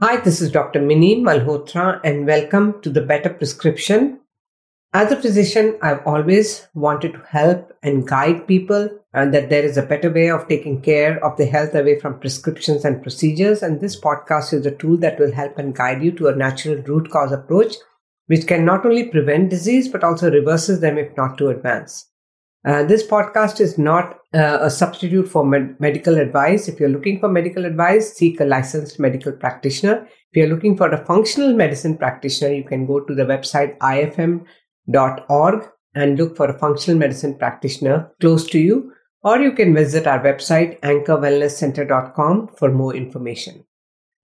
Hi, this is Dr. Minni Malhotra, and welcome to the Better Prescription. As a physician, I've always wanted to help and guide people and that there is a better way of taking care of the health away from prescriptions and procedures. And this podcast is a tool that will help and guide you to a natural root cause approach, which can not only prevent disease, but also reverses them if not to advance. Uh, this podcast is not uh, a substitute for med- medical advice. If you're looking for medical advice, seek a licensed medical practitioner. If you're looking for a functional medicine practitioner, you can go to the website ifm.org and look for a functional medicine practitioner close to you or you can visit our website anchorwellnesscenter.com for more information.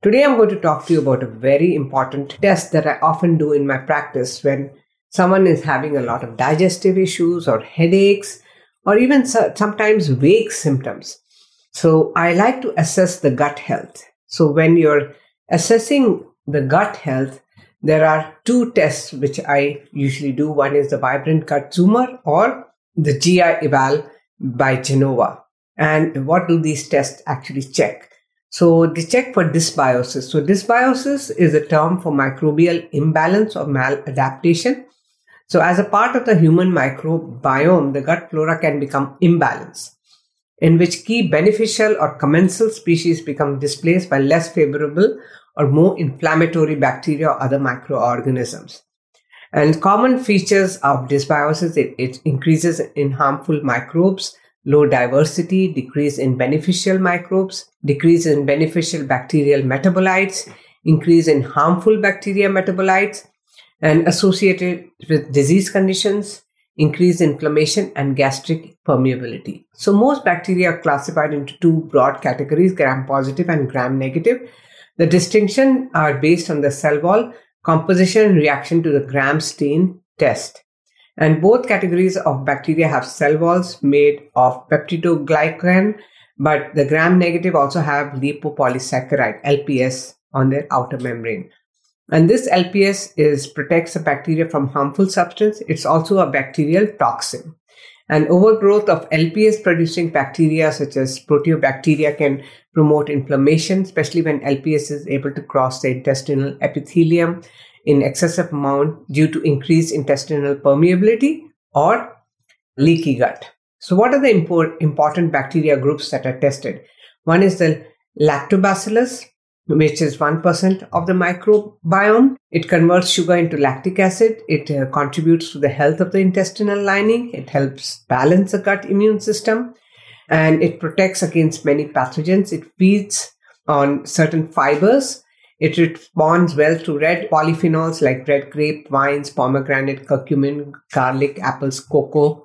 Today I'm going to talk to you about a very important test that I often do in my practice when someone is having a lot of digestive issues or headaches or even sometimes vague symptoms. So I like to assess the gut health. So when you're assessing the gut health, there are two tests which I usually do. One is the vibrant gut zoomer or the GI eval by Genova. And what do these tests actually check? So they check for dysbiosis. So dysbiosis is a term for microbial imbalance or maladaptation. So as a part of the human microbiome, the gut flora can become imbalanced, in which key beneficial or commensal species become displaced by less favorable or more inflammatory bacteria or other microorganisms. And common features of dysbiosis, it, it increases in harmful microbes, low diversity, decrease in beneficial microbes, decrease in beneficial bacterial metabolites, increase in harmful bacteria metabolites, and associated with disease conditions, increased inflammation and gastric permeability. So most bacteria are classified into two broad categories, gram positive and gram negative. The distinction are based on the cell wall composition and reaction to the gram stain test. And both categories of bacteria have cell walls made of peptidoglycan, but the gram negative also have lipopolysaccharide, LPS, on their outer membrane. And this LPS is protects the bacteria from harmful substance. It's also a bacterial toxin. And overgrowth of LPS producing bacteria such as proteobacteria can promote inflammation, especially when LPS is able to cross the intestinal epithelium in excessive amount due to increased intestinal permeability or leaky gut. So what are the import, important bacteria groups that are tested? One is the lactobacillus, which is 1% of the microbiome. It converts sugar into lactic acid. It uh, contributes to the health of the intestinal lining. It helps balance the gut immune system and it protects against many pathogens. It feeds on certain fibers. It responds well to red polyphenols like red grape, vines, pomegranate, curcumin, garlic, apples, cocoa.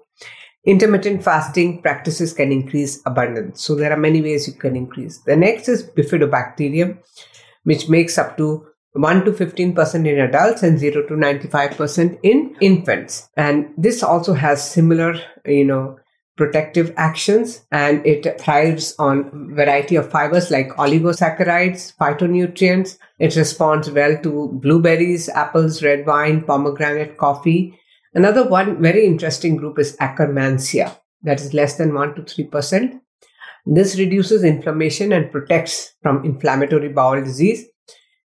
Intermittent fasting practices can increase abundance. So there are many ways you can increase. The next is bifidobacterium, which makes up to 1 to 15% in adults and 0 to 95% in infants. And this also has similar, you know, protective actions and it thrives on variety of fibers like oligosaccharides, phytonutrients. It responds well to blueberries, apples, red wine, pomegranate, coffee, Another one very interesting group is Akkermansia, that is less than 1 to 3%. This reduces inflammation and protects from inflammatory bowel disease.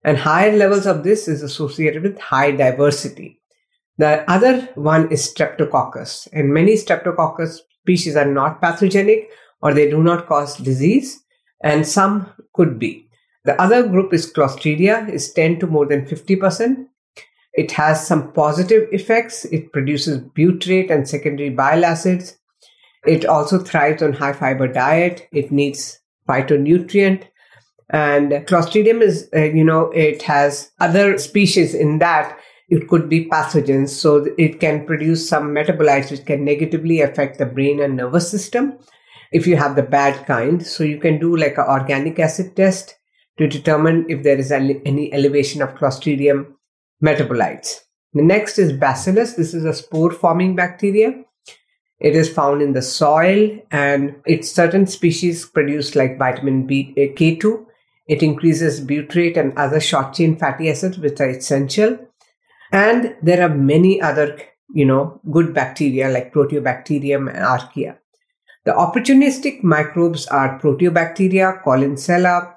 And higher levels of this is associated with high diversity. The other one is Streptococcus, and many Streptococcus species are not pathogenic or they do not cause disease, and some could be. The other group is Clostridia, is 10 to more than 50%, it has some positive effects. It produces butyrate and secondary bile acids. It also thrives on high fiber diet. It needs phytonutrient. And Clostridium is, uh, you know, it has other species in that it could be pathogens. So it can produce some metabolites which can negatively affect the brain and nervous system if you have the bad kind. So you can do like an organic acid test to determine if there is any elevation of Clostridium metabolites. The next is Bacillus. This is a spore forming bacteria. It is found in the soil and it's certain species produce like vitamin B, uh, K2. It increases butyrate and other short chain fatty acids, which are essential. And there are many other, you know, good bacteria like Proteobacterium and Archaea. The opportunistic microbes are Proteobacteria, Collinsella,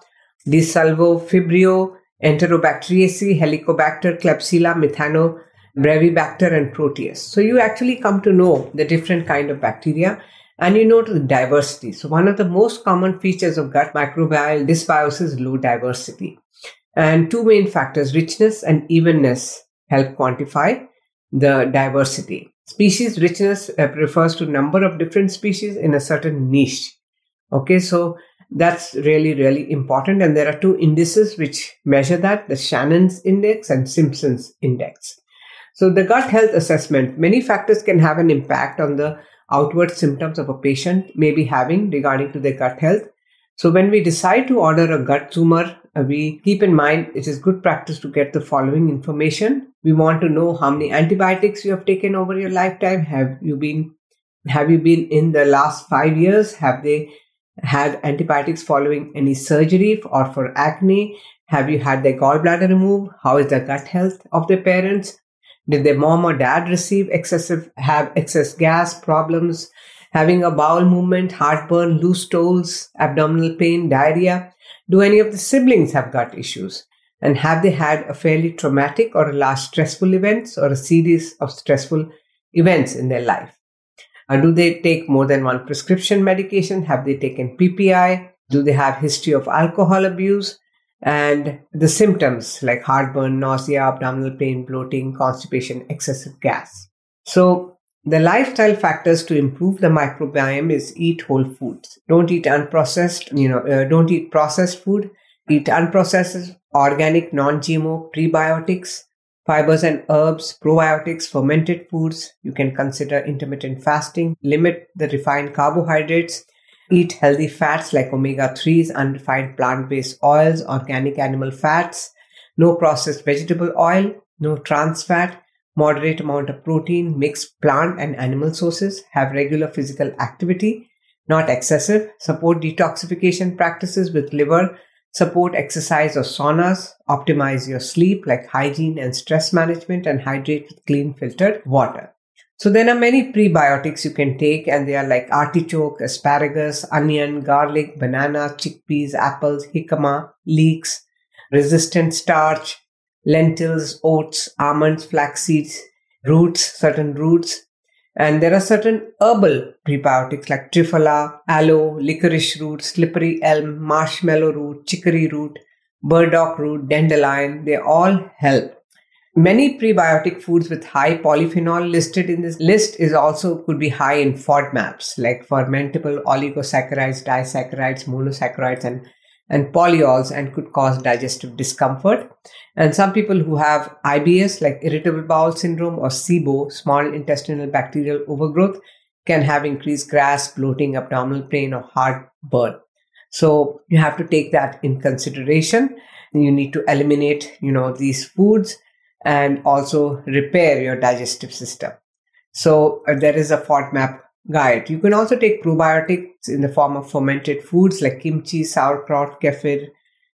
Desulfovibrio, Enterobacteriaceae, Helicobacter, Klebsiella, Methano, Brevibacter, and Proteus. So you actually come to know the different kind of bacteria and you know the diversity. So one of the most common features of gut microbial dysbiosis is low diversity. And two main factors, richness and evenness, help quantify the diversity. Species richness uh, refers to number of different species in a certain niche. Okay, so that's really, really important. And there are two indices which measure that, the Shannon's index and Simpson's index. So the gut health assessment, many factors can have an impact on the outward symptoms of a patient may be having regarding to their gut health. So when we decide to order a gut zoomer, uh, we keep in mind it is good practice to get the following information. We want to know how many antibiotics you have taken over your lifetime. Have you been have you been in the last five years? Have they had antibiotics following any surgery or for acne? Have you had their gallbladder removed? How is the gut health of their parents? Did their mom or dad receive excessive, have excess gas problems, having a bowel movement, heartburn, loose stools, abdominal pain, diarrhea? Do any of the siblings have gut issues? And have they had a fairly traumatic or a large stressful events or a series of stressful events in their life? Uh, do they take more than one prescription medication? Have they taken PPI? Do they have history of alcohol abuse? and the symptoms like heartburn, nausea, abdominal pain, bloating, constipation, excessive gas. So the lifestyle factors to improve the microbiome is eat whole foods. Don't eat unprocessed, you know, uh, don't eat processed food. Eat unprocessed, organic, non-GMO prebiotics, fibers and herbs, probiotics, fermented foods. You can consider intermittent fasting, limit the refined carbohydrates, Eat healthy fats like omega 3s, unrefined plant based oils, organic animal fats, no processed vegetable oil, no trans fat, moderate amount of protein, mixed plant and animal sources, have regular physical activity, not excessive, support detoxification practices with liver, support exercise or saunas, optimize your sleep like hygiene and stress management, and hydrate with clean filtered water. So there are many prebiotics you can take and they are like artichoke, asparagus, onion, garlic, banana, chickpeas, apples, jicama, leeks, resistant starch, lentils, oats, almonds, flax seeds, roots, certain roots. And there are certain herbal prebiotics like triphala, aloe, licorice root, slippery elm, marshmallow root, chicory root, burdock root, dandelion. They all help Many prebiotic foods with high polyphenol listed in this list is also could be high in FODMAPs like fermentable oligosaccharides, disaccharides, monosaccharides, and and polyols and could cause digestive discomfort. And some people who have IBS, like irritable bowel syndrome or SIBO, small intestinal bacterial overgrowth, can have increased gas, bloating, abdominal pain, or heartburn. So you have to take that in consideration. You need to eliminate, you know, these foods and also repair your digestive system. So uh, there is a FODMAP guide. You can also take probiotics in the form of fermented foods like kimchi, sauerkraut, kefir,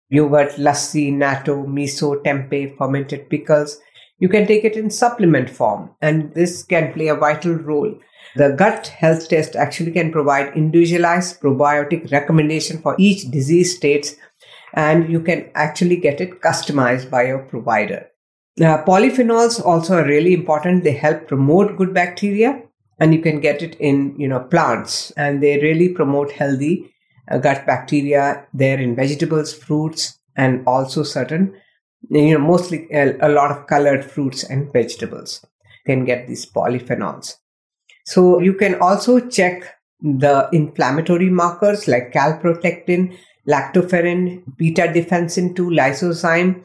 yogurt, lassi, natto, miso, tempeh, fermented pickles. You can take it in supplement form, and this can play a vital role. The gut health test actually can provide individualized probiotic recommendation for each disease states, and you can actually get it customized by your provider. Polyphenols also are really important. They help promote good bacteria, and you can get it in you know plants, and they really promote healthy uh, gut bacteria. There in vegetables, fruits, and also certain you know mostly a, a lot of colored fruits and vegetables can get these polyphenols. So you can also check the inflammatory markers like calprotectin, lactoferrin, beta defensin 2, lysozyme,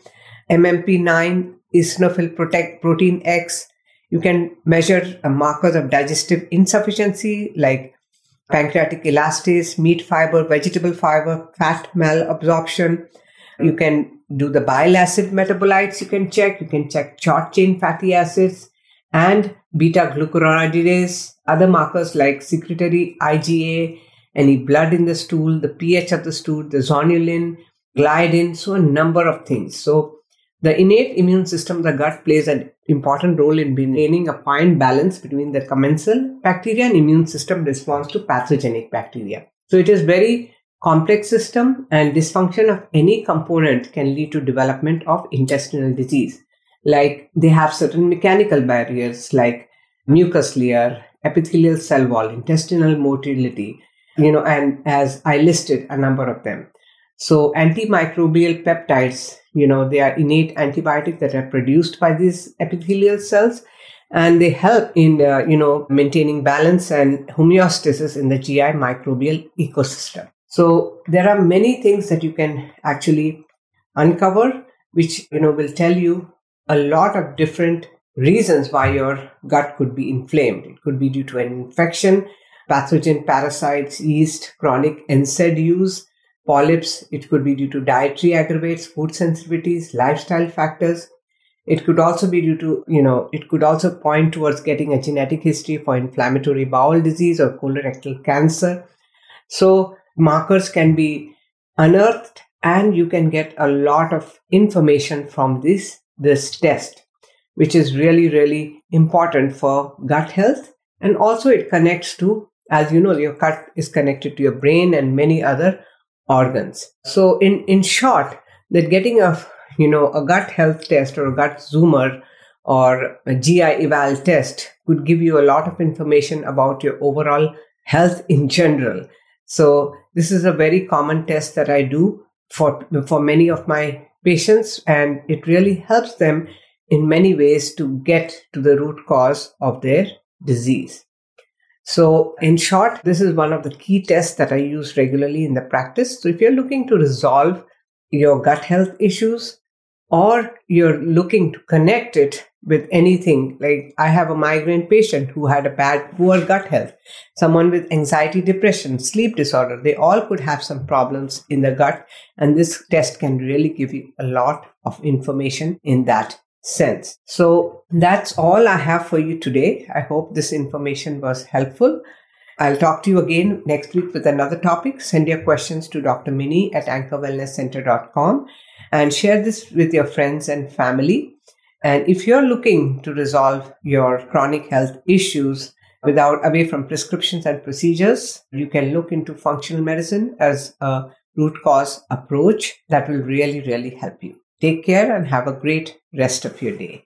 MMP9, eosinophil protein X. You can measure markers of digestive insufficiency like pancreatic elastase, meat fiber, vegetable fiber, fat malabsorption. You can do the bile acid metabolites. You can check. You can check short chain fatty acids and beta glucuronidase. Other markers like secretory IgA, any blood in the stool, the pH of the stool, the zonulin, gliadin. So a number of things. So the innate immune system the gut plays an important role in maintaining a fine balance between the commensal bacteria and immune system response to pathogenic bacteria. So it is very complex system and dysfunction of any component can lead to development of intestinal disease. Like they have certain mechanical barriers like mucus layer, epithelial cell wall, intestinal motility, you know, and as I listed a number of them. So antimicrobial peptides, you know, they are innate antibiotics that are produced by these epithelial cells and they help in, uh, you know, maintaining balance and homeostasis in the GI microbial ecosystem. So there are many things that you can actually uncover, which, you know, will tell you a lot of different reasons why your gut could be inflamed. It could be due to an infection, pathogen, parasites, yeast, chronic NSAID use, polyps. It could be due to dietary aggravates, food sensitivities, lifestyle factors. It could also be due to, you know, it could also point towards getting a genetic history for inflammatory bowel disease or colorectal cancer. So markers can be unearthed and you can get a lot of information from this, this test, which is really, really important for gut health. And also it connects to, as you know, your gut is connected to your brain and many other organs. So in, in short, that getting a, you know, a gut health test or a gut zoomer or a GI eval test could give you a lot of information about your overall health in general. So this is a very common test that I do for, for many of my patients and it really helps them in many ways to get to the root cause of their disease. So, in short, this is one of the key tests that I use regularly in the practice. So, if you're looking to resolve your gut health issues or you're looking to connect it with anything, like I have a migraine patient who had a bad, poor gut health, someone with anxiety, depression, sleep disorder, they all could have some problems in the gut. And this test can really give you a lot of information in that sense. So that's all I have for you today. I hope this information was helpful. I'll talk to you again next week with another topic. Send your questions to Dr. Minni at anchorwellnesscenter.com and share this with your friends and family. And if you're looking to resolve your chronic health issues without away from prescriptions and procedures, you can look into functional medicine as a root cause approach that will really, really help you. Take care and have a great rest of your day.